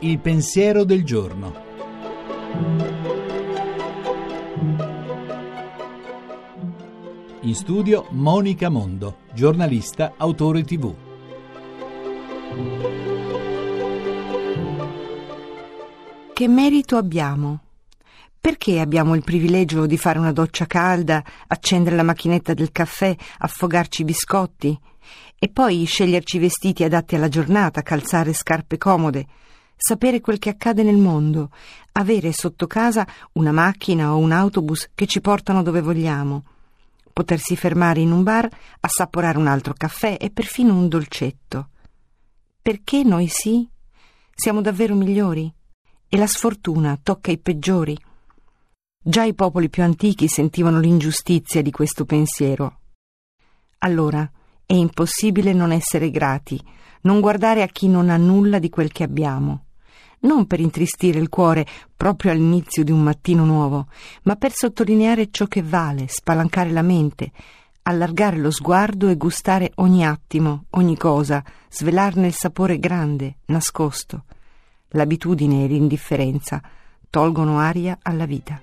Il pensiero del giorno. In studio Monica Mondo, giornalista, autore tv. Che merito abbiamo? Perché abbiamo il privilegio di fare una doccia calda, accendere la macchinetta del caffè, affogarci i biscotti e poi sceglierci vestiti adatti alla giornata, calzare scarpe comode, sapere quel che accade nel mondo, avere sotto casa una macchina o un autobus che ci portano dove vogliamo, potersi fermare in un bar, assaporare un altro caffè e perfino un dolcetto. Perché noi sì? Siamo davvero migliori? E la sfortuna tocca i peggiori? Già i popoli più antichi sentivano l'ingiustizia di questo pensiero. Allora è impossibile non essere grati, non guardare a chi non ha nulla di quel che abbiamo non per intristire il cuore proprio all'inizio di un mattino nuovo, ma per sottolineare ciò che vale, spalancare la mente, allargare lo sguardo e gustare ogni attimo, ogni cosa, svelarne il sapore grande, nascosto. L'abitudine e l'indifferenza tolgono aria alla vita.